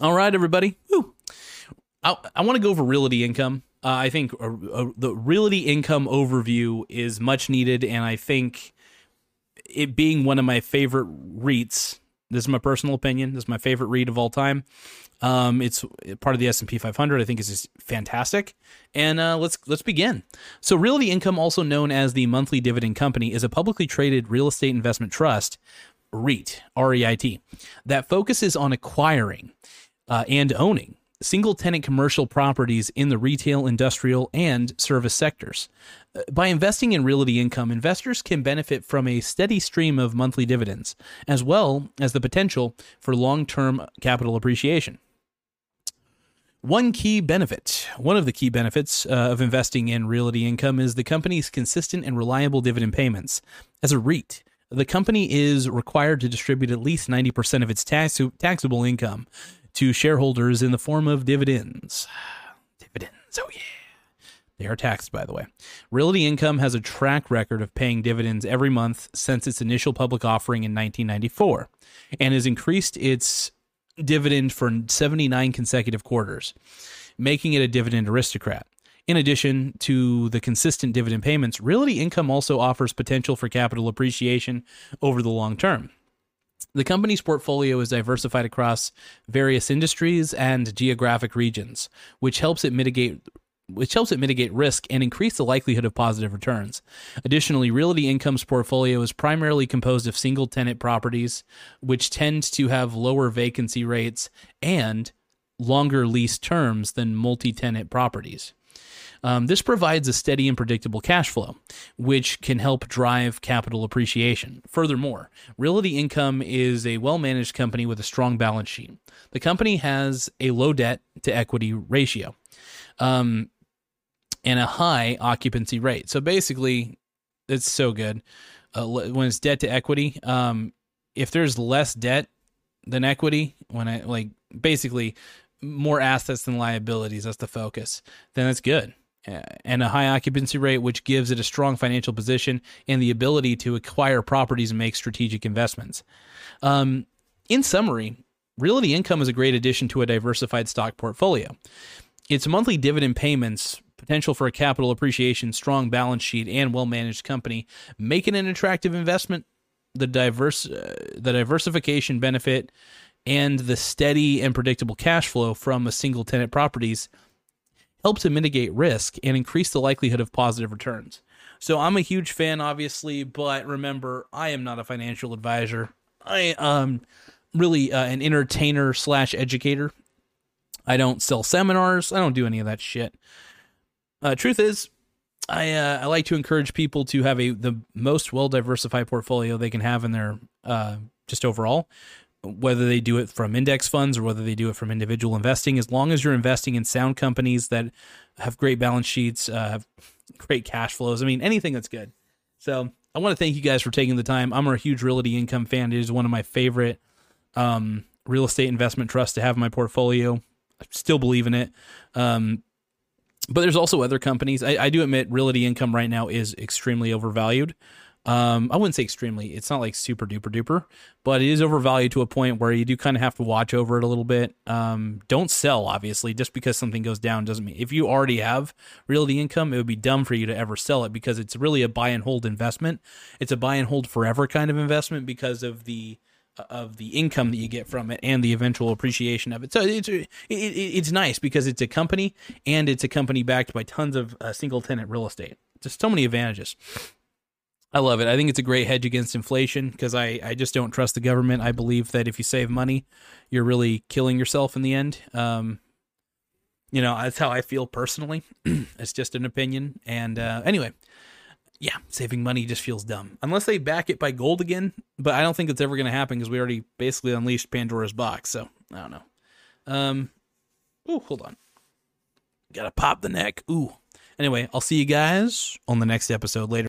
All right, everybody. Woo. I, I want to go over realty income. Uh, I think uh, uh, the realty income overview is much needed, and I think it being one of my favorite REITs. This is my personal opinion. This is my favorite REIT of all time. Um, it's part of the S and P 500. I think is just fantastic. And uh, let's let's begin. So, Realty Income, also known as the Monthly Dividend Company, is a publicly traded real estate investment trust, REIT, R E I T, that focuses on acquiring uh, and owning single tenant commercial properties in the retail, industrial, and service sectors. Uh, By investing in realty income, investors can benefit from a steady stream of monthly dividends, as well as the potential for long term capital appreciation. One key benefit, one of the key benefits uh, of investing in realty income is the company's consistent and reliable dividend payments. As a REIT, the company is required to distribute at least 90% of its tax- taxable income to shareholders in the form of dividends. Dividends, oh yeah. They are taxed, by the way. Realty Income has a track record of paying dividends every month since its initial public offering in 1994 and has increased its dividend for 79 consecutive quarters, making it a dividend aristocrat. In addition to the consistent dividend payments, Realty Income also offers potential for capital appreciation over the long term. The company's portfolio is diversified across various industries and geographic regions, which helps it mitigate which helps it mitigate risk and increase the likelihood of positive returns. Additionally, Realty Income's portfolio is primarily composed of single tenant properties, which tend to have lower vacancy rates and longer lease terms than multi tenant properties. Um, this provides a steady and predictable cash flow, which can help drive capital appreciation. Furthermore, Realty Income is a well managed company with a strong balance sheet. The company has a low debt to equity ratio um, and a high occupancy rate. So basically, it's so good. Uh, when it's debt to equity, um, if there's less debt than equity, when I like basically more assets than liabilities, that's the focus, then that's good and a high occupancy rate, which gives it a strong financial position and the ability to acquire properties and make strategic investments. Um, in summary, Realty Income is a great addition to a diversified stock portfolio. Its monthly dividend payments, potential for a capital appreciation, strong balance sheet, and well managed company make it an attractive investment. The diverse, uh, the diversification benefit, and the steady and predictable cash flow from a single tenant properties help to mitigate risk and increase the likelihood of positive returns. So I'm a huge fan, obviously, but remember, I am not a financial advisor. I um really uh, an entertainer slash educator. I don't sell seminars. I don't do any of that shit. Uh, truth is, I uh, I like to encourage people to have a the most well diversified portfolio they can have in their uh, just overall whether they do it from index funds or whether they do it from individual investing, as long as you're investing in sound companies that have great balance sheets, uh, have great cash flows. I mean, anything that's good. So I want to thank you guys for taking the time. I'm a huge realty income fan. It is one of my favorite um, real estate investment trusts to have in my portfolio. I still believe in it. Um, but there's also other companies. I, I do admit realty income right now is extremely overvalued. Um, I wouldn't say extremely. It's not like super duper duper, but it is overvalued to a point where you do kind of have to watch over it a little bit. Um, don't sell, obviously, just because something goes down doesn't mean if you already have realty income, it would be dumb for you to ever sell it because it's really a buy and hold investment. It's a buy and hold forever kind of investment because of the of the income that you get from it and the eventual appreciation of it. So it's it, it's nice because it's a company and it's a company backed by tons of uh, single tenant real estate. Just so many advantages. I love it. I think it's a great hedge against inflation because I, I just don't trust the government. I believe that if you save money, you're really killing yourself in the end. Um, you know, that's how I feel personally. it's just an opinion. And uh, anyway, yeah, saving money just feels dumb unless they back it by gold again. But I don't think it's ever going to happen because we already basically unleashed Pandora's box. So I don't know. Um, ooh, hold on. Gotta pop the neck. Ooh. Anyway, I'll see you guys on the next episode later.